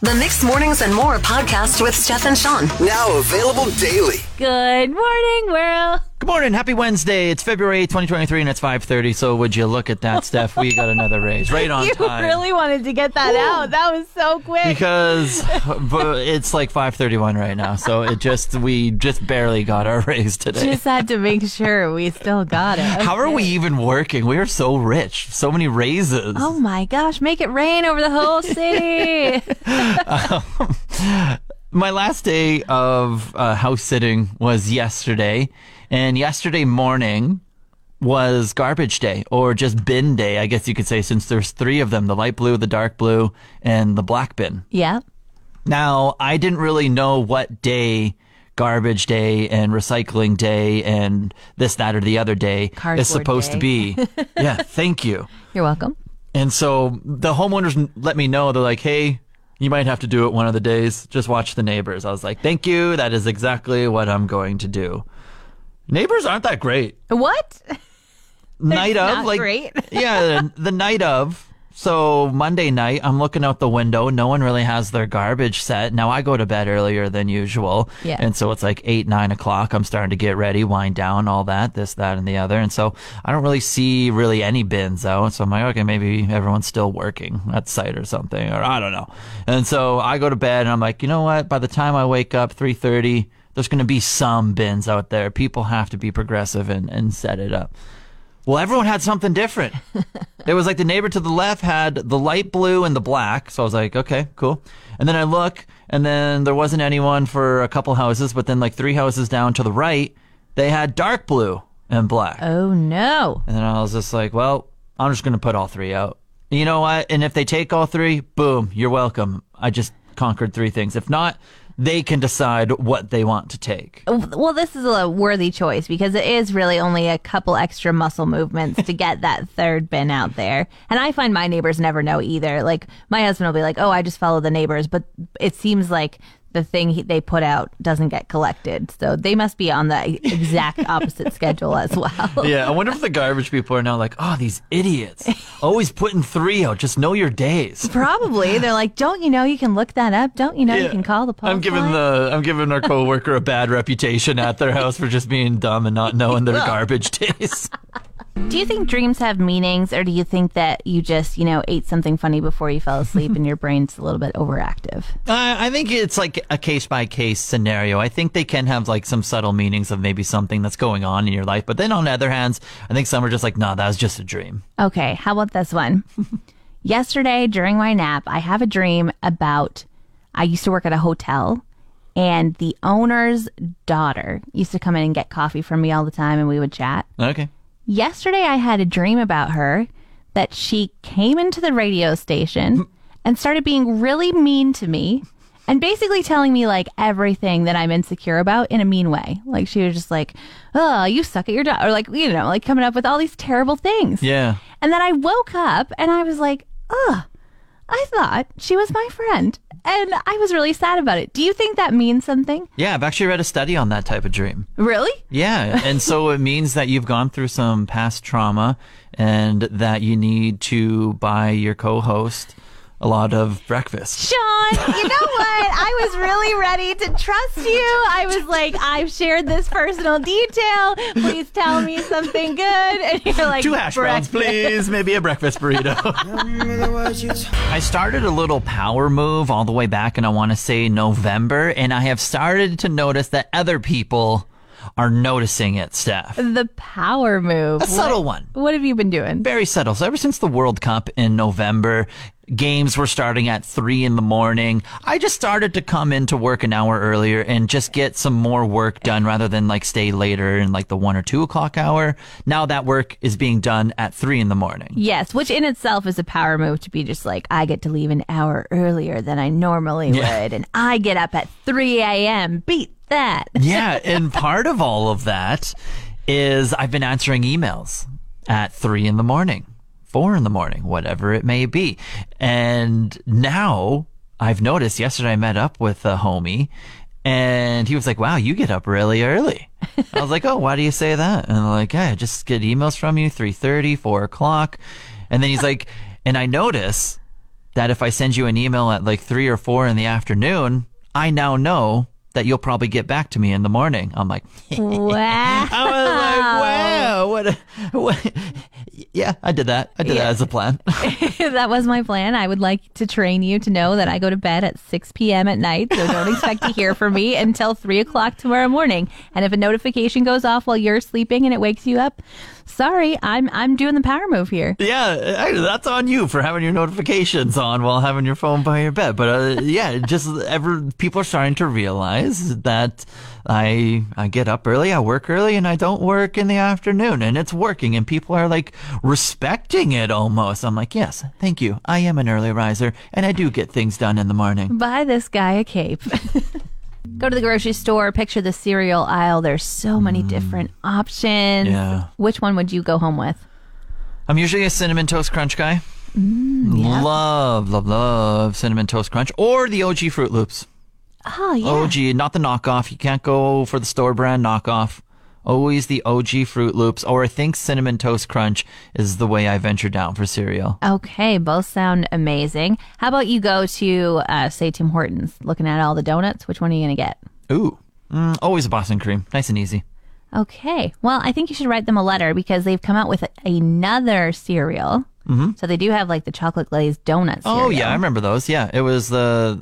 The Mixed Mornings and More podcast with Steph and Sean. Now available daily. Good morning, world. Good morning. Happy Wednesday. It's February 2023, and it's 5.30. So would you look at that, Steph? We got another raise right on You time. really wanted to get that out. That was so quick. Because it's like 5.31 right now. So it just, we just barely got our raise today. Just had to make sure we still got it. How are we even working? We are so rich. So many raises. Oh my gosh, make it rain over the whole city. Um, my last day of uh, house sitting was yesterday, and yesterday morning was garbage day or just bin day, I guess you could say, since there's three of them: the light blue, the dark blue, and the black bin. yeah. Now, I didn't really know what day garbage day and recycling day and this, that, or the other day Cardboard is supposed to be. yeah, thank you. You're welcome. And so the homeowners let me know. They're like, hey, you might have to do it one of the days. Just watch the neighbors. I was like, thank you. That is exactly what I'm going to do. Neighbors aren't that great. What? night of, not like, great. yeah, the, the night of. So Monday night, I'm looking out the window. No one really has their garbage set. Now I go to bed earlier than usual. Yeah. And so it's like eight, nine o'clock. I'm starting to get ready, wind down, all that, this, that, and the other. And so I don't really see really any bins out. So I'm like, okay, maybe everyone's still working at site or something, or I don't know. And so I go to bed and I'm like, you know what? By the time I wake up, 3.30, there's going to be some bins out there. People have to be progressive and, and set it up. Well, everyone had something different. it was like the neighbor to the left had the light blue and the black. So I was like, okay, cool. And then I look, and then there wasn't anyone for a couple houses, but then like three houses down to the right, they had dark blue and black. Oh no. And then I was just like, well, I'm just going to put all three out. You know what? And if they take all three, boom, you're welcome. I just conquered three things. If not, they can decide what they want to take. Well, this is a worthy choice because it is really only a couple extra muscle movements to get that third bin out there. And I find my neighbors never know either. Like my husband will be like, "Oh, I just follow the neighbors," but it seems like the thing he, they put out doesn't get collected. So they must be on the exact opposite schedule as well. Yeah, I wonder if the garbage people are now like, oh, these idiots. Always putting three out. Just know your days. Probably they're like, "Don't you know you can look that up? Don't you know you can call the post I'm giving line?" the I'm giving our coworker a bad reputation at their house for just being dumb and not knowing their garbage days. Do you think dreams have meanings, or do you think that you just, you know, ate something funny before you fell asleep and your brain's a little bit overactive? I I think it's like a case by case scenario. I think they can have like some subtle meanings of maybe something that's going on in your life. But then on the other hands, I think some are just like, no, that was just a dream. Okay, how about this one? Yesterday during my nap, I have a dream about I used to work at a hotel and the owner's daughter used to come in and get coffee from me all the time and we would chat. Okay. Yesterday I had a dream about her that she came into the radio station and started being really mean to me and basically telling me like everything that I'm insecure about in a mean way. Like she was just like, "Oh, you suck at your job," or like you know, like coming up with all these terrible things. Yeah. And then I woke up and I was like, ugh, I thought she was my friend. And I was really sad about it. Do you think that means something? Yeah, I've actually read a study on that type of dream. Really? Yeah, and so it means that you've gone through some past trauma and that you need to buy your co-host a lot of breakfast. Sean, you know what? I was really ready to trust you. I was like, I've shared this personal detail. Please tell me something good. And you're like, Two hash browns, "Breakfast." please. Maybe a breakfast burrito. I started a little power move all the way back in, I want to say, November, and I have started to notice that other people are noticing it, Steph. The power move. A subtle one. What have you been doing? Very subtle. So ever since the World Cup in November, games were starting at three in the morning. I just started to come into work an hour earlier and just get some more work done rather than like stay later in like the one or two o'clock hour. Now that work is being done at three in the morning. Yes, which in itself is a power move to be just like, I get to leave an hour earlier than I normally Yeah. would. And I get up at 3 a.m. Beat that. yeah, and part of all of that is I've been answering emails at three in the morning, four in the morning, whatever it may be. And now I've noticed yesterday I met up with a homie and he was like, wow, you get up really early. I was like, oh, why do you say that? And I'm like, yeah, I just get emails from you 3.30, 4 o'clock. And then he's like, and I notice that if I send you an email at like three or four in the afternoon, I now know that you'll probably get back to me in the morning. I'm like, Wow. I was like, wow, what, a, what? Yeah, I did that. I did that as a plan. that was my plan. I would like to train you to know that I go to bed at 6 p.m. at night, so don't expect to hear from me until 3 o'clock tomorrow morning. And if a notification goes off while you're sleeping and it wakes you up, sorry, I'm I'm doing the power move here. Yeah, I- that's on you for having your notifications on while having your phone by your bed. But uh, yeah, just ever people are starting to realize that I I get up early, I work early, and I don't work in the afternoon, and it's working, and people are like respecting it almost. I'm like, yes, thank you. I am an early riser, and I do get things done in the morning. Buy this guy a cape. Go to the grocery store, picture the cereal aisle. There's so many mm. different options. Yeah. Which one would you go home with? I'm usually a cinnamon toast crunch guy. Mm, love, love, love cinnamon toast crunch or the OG Froot Loops. Oh, yeah. OG, not the knockoff. You can't go for the store brand knockoff. Always the OG Froot Loops, or I think Cinnamon Toast Crunch is the way I venture down for cereal. Okay, both sound amazing. How about you go to, uh, say, Tim Hortons, looking at all the donuts? Which one are you going to get? Ooh, mm, always a Boston cream. Nice and easy. Okay. Well, I think you should write them a letter because they've come out with another cereal. Mm-hmm. So they do have like the chocolate glazed donuts. Oh yeah, I remember those. Yeah, it was the,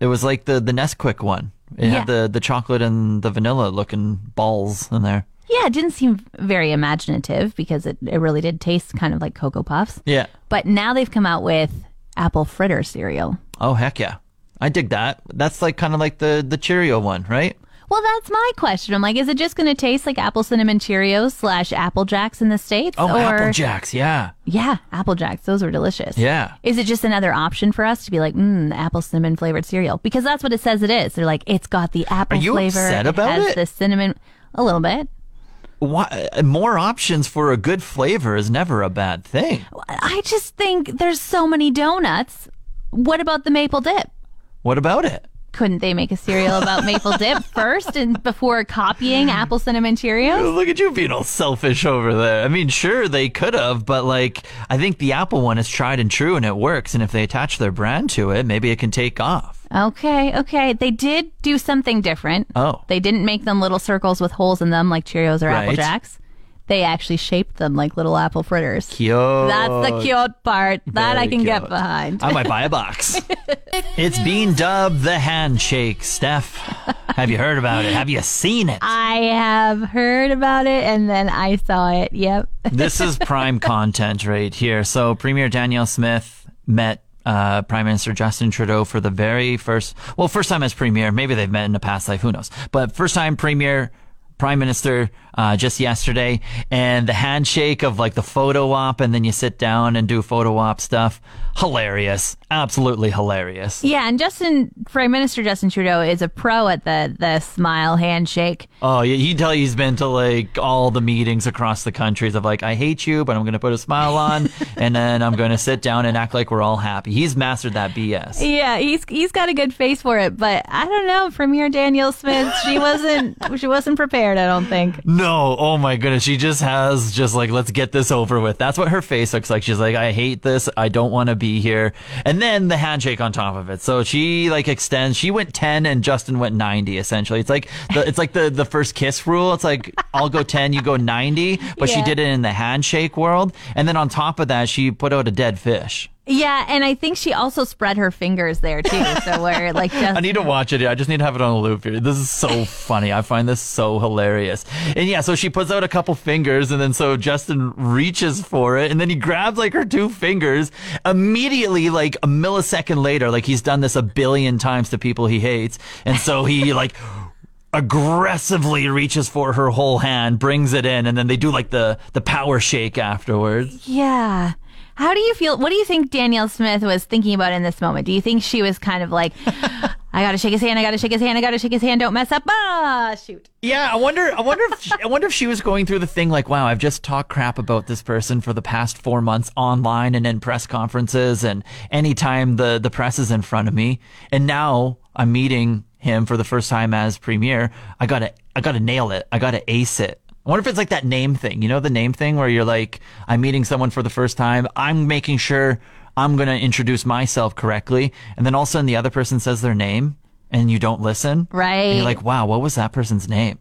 it was like the the Nesquik one. It Yeah. had the the chocolate and the vanilla looking balls in there. Yeah, it didn't seem very imaginative because it, it really did taste kind of like Cocoa Puffs. Yeah. But now they've come out with apple fritter cereal. Oh heck yeah, I dig that. That's like kind of like the the Cheerio one, right? Well, that's my question. I'm like, is it just going to taste like apple cinnamon Cheerios slash Apple Jacks in the States? Oh, or Apple Jacks, yeah, Yeah, Apple Jacks. Those were delicious. yeah. Is it just another option for us to be like, mm, the apple cinnamon flavored cereal? Because that's what it says it is. They're like, it's got the apple Are you flavor. upset about has it? the cinnamon. A little bit. Why, more options for a good flavor is never a bad thing. I just think there's so many donuts. What about the maple dip? What about it? Couldn't they make a cereal about maple dip first and before copying apple cinnamon Cheerios? Look at you being all selfish over there. I mean, sure, they could have, but like, I think the Apple one is tried and true and it works. And if they attach their brand to it, maybe it can take off. Okay, okay. They did do something different. Oh. They didn't make them little circles with holes in them like Cheerios or Apple Jacks. They actually shaped them like little apple fritters. Cute. That's the cute part. That I Very can get behind. I might buy a box. it's being dubbed the handshake, Steph. Have you heard about it? Have you seen it? I have heard about it and then I saw it. Yep. this is prime content right here. So Premier Danielle Smith met uh, Prime Minister Justin Trudeau for the very first, well, first time as Premier. Maybe they've met in a past life. Who knows? But first time Premier, Prime Minister, uh, just yesterday. And the handshake of like the photo op and then you sit down and do photo op stuff. Hilarious. Absolutely hilarious. Yeah, and Justin Prime Minister Justin Trudeau is a pro at the the smile handshake. Oh, yeah, he tell you he's been to like all the meetings across the countries of like, I hate you, but I'm going to put a smile on and then I'm going to sit down and act like we're all happy. He's mastered that BS. Yeah, he's he's got a good face for it, but I don't know. Premier Danielle Smith, she wasn't she wasn't prepared. I don't think. No, oh my goodness. She just has just like, let's get this over with. That's what her face looks like. She's like, I hate this. I don't want to be here. And then the handshake on top of it. So she like extends, she went 10 and Justin went 90 essentially. It's like the, it's like the, the first kiss rule. It's like, I'll go 10, you go 90, but she did it in the handshake world. And then on top of that, she put out a dead fish. Yeah, and I think she also spread her fingers there too. So where like just I need to watch it. I just need to have it on a loop here. This is so funny. I find this so hilarious. And yeah, so she puts out a couple fingers and then so Justin reaches for it and then he grabs like her two fingers immediately like a millisecond later, like he's done this a billion times to people he hates. And so he like aggressively reaches for her whole hand, brings it in, and then they do like the, the power shake afterwards. yeah. How do you feel? What do you think Danielle Smith was thinking about in this moment? Do you think she was kind of like, I gotta shake his hand, I gotta shake his hand, I gotta shake his hand, don't mess up. Ah, shoot. Yeah, I wonder. I wonder if she, I wonder if she was going through the thing like, wow, I've just talked crap about this person for the past four months online and in press conferences and anytime the the press is in front of me, and now I'm meeting him for the first time as premier. I gotta I gotta nail it. I gotta ace it. I wonder if it's like that name thing. You know the name thing where you're like, I'm meeting someone for the first time. I'm making sure I'm going to introduce myself correctly. And then all of a sudden the other person says their name and you don't listen. Right. And you're like, wow, what was that person's name?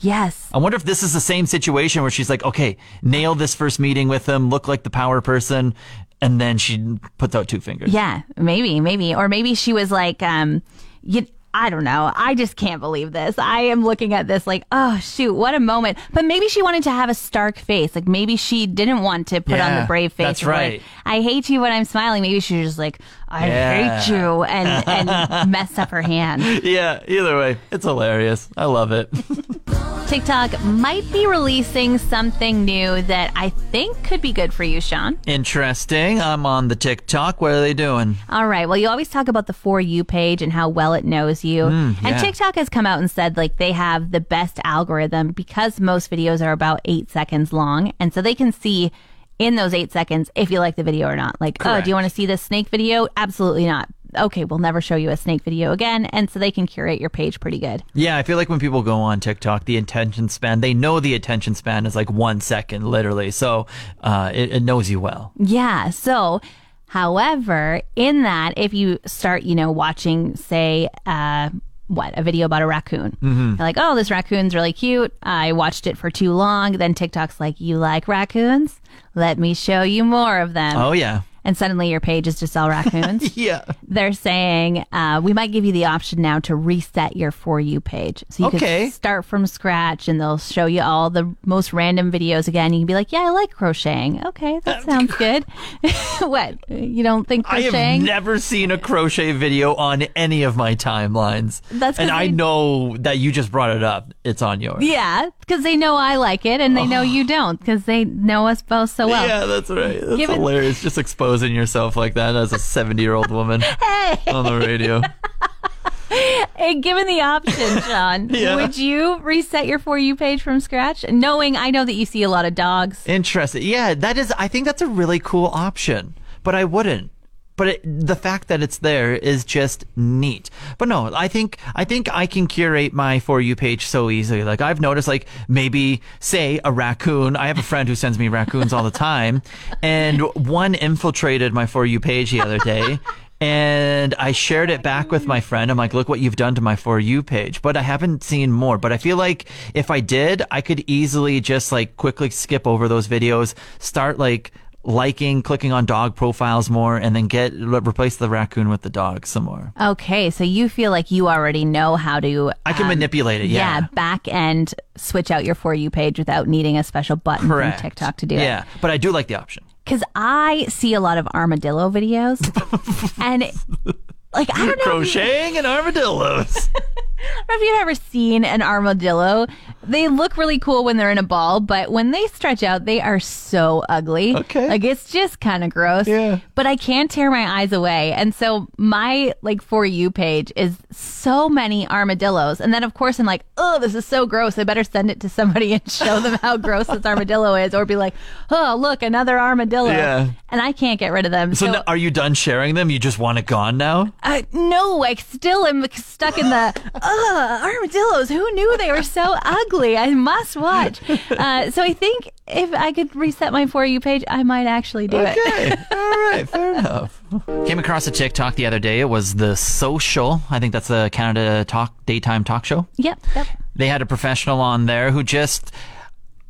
Yes. I wonder if this is the same situation where she's like, okay, nail this first meeting with him, look like the power person. And then she puts out two fingers. Yeah, maybe, maybe, or maybe she was like, um, you. I don't know. I just can't believe this. I am looking at this like, oh shoot, what a moment. But maybe she wanted to have a stark face. Like maybe she didn't want to put on the brave face. that's of, like, right. I hate you when I'm smiling. Maybe she was just like, I Yeah. hate you, and and messed up her hand. Yeah, either way, it's hilarious. I love it. TikTok might be releasing something new that I think could be good for you, Sean. Interesting. I'm on the TikTok. What are they doing? All right. Well, you always talk about the For You page and how well it knows you. Mm, yeah. And TikTok has come out and said like they have the best algorithm because most videos are about eight seconds long. And so they can see in those eight seconds if you like the video or not. Like, oh, do you want to see this snake video? Absolutely not. Okay, we'll never show you a snake video again. And so they can curate your page pretty good. Yeah, I feel like when people go on TikTok, the attention span, they know the attention span is like one second, literally. So uh, it, it knows you well. Yeah. So, however, in that, if you start, you know, watching, say, uh, what a video about a raccoon. Mm-hmm. Like, oh, this raccoon's really cute. I watched it for too long. Then TikTok's like, you like raccoons? Let me show you more of them. Oh, yeah. And suddenly your page is just all raccoons. Yeah. They're saying uh, we might give you the option now to reset your for you page, so you Okay. can start from scratch, and they'll show you all the most random videos again. You can be like, "Yeah, I like crocheting. Okay, that sounds good." what you don't think I have never seen a crochet video on any of my timelines. That's and I know that you just brought it up. It's on yours. yeah, because they know I like it, and they know you don't, because they know us both so well. yeah, that's right. That's hilarious. Just exposing yourself like that as a 70 year old woman Hey, on the radio. hey, given the option, Sean, Yeah. would you reset your for you page from scratch, knowing I know that you see a lot of dogs? Interesting. Yeah, that is, I think that's a really cool option, but I wouldn't. But it, the fact that it's there is just neat. But no, I think I think I can curate my for you page so easily. Like I've noticed, like maybe say a raccoon. I have a friend who sends me raccoons all the time, and one infiltrated my for you page the other day. And I shared it back with my friend. I'm like, look what you've done to my For You page. But I haven't seen more. But I feel like if I did, I could easily just like quickly skip over those videos, start like liking, clicking on dog profiles more, and then get replace the raccoon with the dog some more. Okay, so you feel like you already know how to. I can um, manipulate it. Yeah. yeah, back end switch out your for you page without needing a special button Correct. from TikTok to do Yeah. it. Yeah, but I do like the option. Because I see a lot of armadillo videos, and like I don't know. Crocheting and armadillos. I don't know if you've ever seen an armadillo. They look really cool when they're in a ball, but when they stretch out, they are so ugly. Okay. Like it's just kind of gross. Yeah. But I can't tear my eyes away. And so my like for you page is so many armadillos. And then of course I'm like, oh, this is so gross. I better send it to somebody and show them how gross this armadillo is. Or be like, oh, look, another armadillo. Yeah. And I can't get rid of them. so So, now, are you done sharing them? You just want it gone now? uh, no, I still am stuck in the uh, armadillos. Who knew they were so ugly? I must watch. Uh, so I think if I could reset my for you page, I might actually do it. Okay. All right. Fair enough. Came across a TikTok the other day. It was the social. I think that's the Canada talk daytime talk show. Yep. Yep. They had a professional on there who just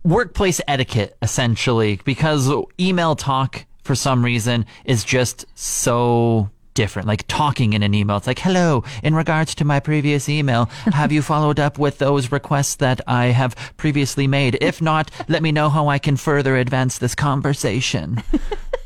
workplace etiquette essentially because email talk for some reason is just so different like talking in an email. It's like hello in regards to my previous email have you followed up with those requests that i have previously made? If not let me know how i can further advance this conversation.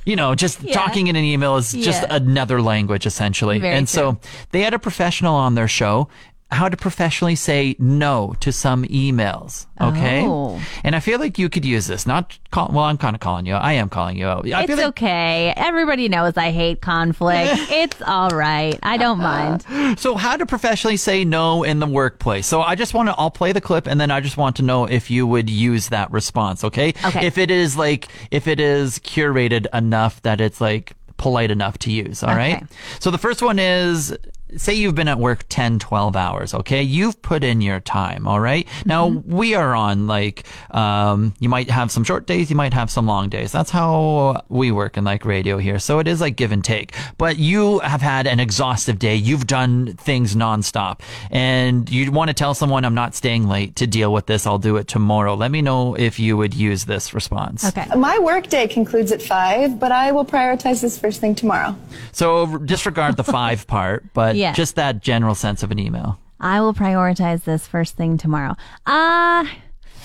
You know just talking in an email is just Yeah. another language essentially. Very and so they had a professional on their show how to professionally say no to some emails. Okay. Oh. And I feel like you could use this. Not call, well, I'm kind of calling you. I am calling you. I It's feel like, okay. Everybody knows I hate conflict. it's all right. I don't mind. So how to professionally say no in the workplace. So I just want to, I'll play the clip and then I just want to know if you would use that response. Okay. Okay. If it is like, if it is curated enough that it's like polite enough to use. All right. Okay. So the first one is say you've been at work 10, 12 hours, okay? You've put in your time, all right? Now, we are on like, um, you might have some short days, you might have some long days. That's how we work in like radio here. So it is like give and take. But you have had an exhaustive day. You've done things nonstop and you want to tell someone, I'm not staying late to deal with this. I'll do it tomorrow. Let me know if you would use this response. Okay. My workday concludes at 5, but I will prioritize this first thing tomorrow. So disregard the five part, but Yeah. just that general sense of an email. I will prioritize this first thing tomorrow. Uh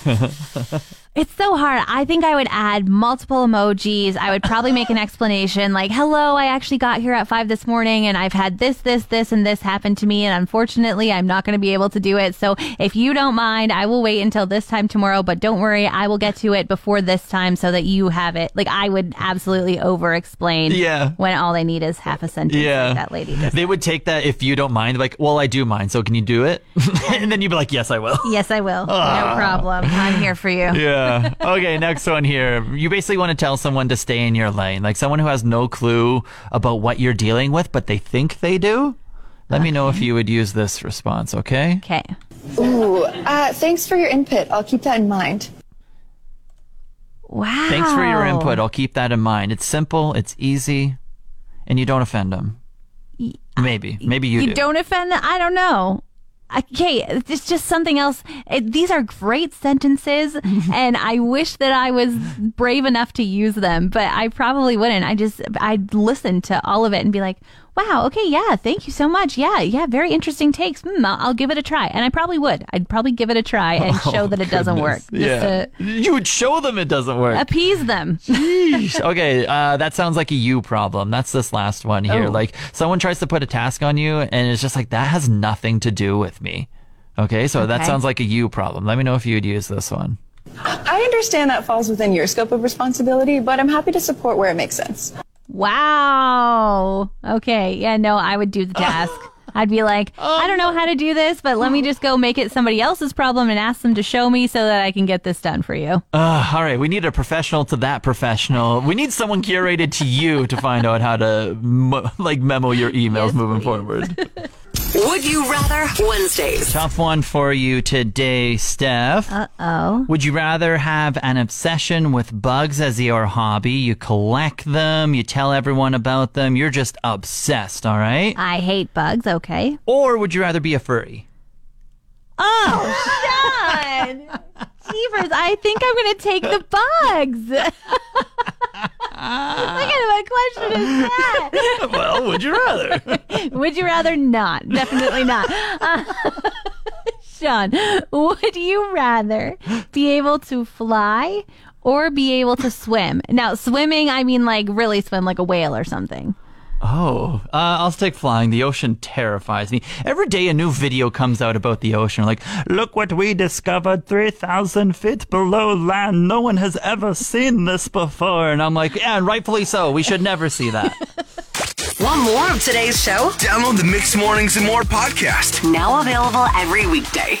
It's so hard. I think I would add multiple emojis. I would probably make an explanation like, hello, I actually got here at five this morning and I've had this, this, this, and this happen to me. And unfortunately, I'm not going to be able to do it. So if you don't mind, I will wait until this time tomorrow. But don't worry, I will get to it before this time so that you have it. Like, I would absolutely over explain Yeah. when all they need is half a sentence. Yeah. Like that lady does. They would take that if you don't mind, like, well, I do mind, so can you do it? and then you'd be like, yes, I will. Yes, I will. No ah. problem. I'm here for you. Yeah. Okay, next one here. You basically want to tell someone to stay in your lane, like someone who has no clue about what you're dealing with, but they think they do. Let me know if you would use this response, okay? Okay. Ooh, uh, thanks for your input. I'll keep that in mind. Wow. Thanks for your input. I'll keep that in mind. It's simple, it's easy, and you don't offend them. Maybe. Maybe you, you do. don't offend them. I don't know. Okay, it's just something else. It, these are great sentences, and I wish that I was brave enough to use them, but I probably wouldn't. I just I'd listen to all of it and be like, "Wow, okay, yeah, thank you so much. Yeah, yeah, very interesting takes. Hmm, I'll, I'll give it a try." And I probably would. I'd probably give it a try and show that it doesn't work. Oh, Goodness. Just Yeah. to You would show them it doesn't work. appease them. Sheesh. okay, uh, that sounds like a you problem. That's this last one here. Oh. Like someone tries to put a task on you, and it's just like that has nothing to do with me. Okay, so that sounds like a you problem. Let me know if you would use this one. I understand that falls within your scope of responsibility, but I'm happy to support where it makes sense. Wow. Okay. Yeah, no, I would do the task. I'd be like, I don't know how to do this, but let me just go make it somebody else's problem and ask them to show me so that I can get this done for you. Uh, all right, we need a professional to that professional. We need someone curated to you to find out how to mo- like memo your emails Yes, moving please. forward. Would you rather Wednesdays? Tough one for you today, Steph. Uh oh. Would you rather have an obsession with bugs as your hobby? You collect them, you tell everyone about them, you're just obsessed, all right? I hate bugs. Okay. Or would you rather be a furry? Oh, Sean! Jeepers, I think I'm going to take the bugs. what kind of a question is that? well, would you rather? Would you rather not? Definitely not. Uh, Sean, would you rather be able to fly or be able to swim? Now, swimming, I mean like really swim like a whale or something. Oh, uh, I'll take flying. The ocean terrifies me. Every day a new video comes out about the ocean. Like, look what we discovered 3,000 feet below land. No one has ever seen this before. And I'm like, yeah, and rightfully so. We should never see that. Want more of today's show? Download the Mixed Mornings and More podcast. Now available every weekday.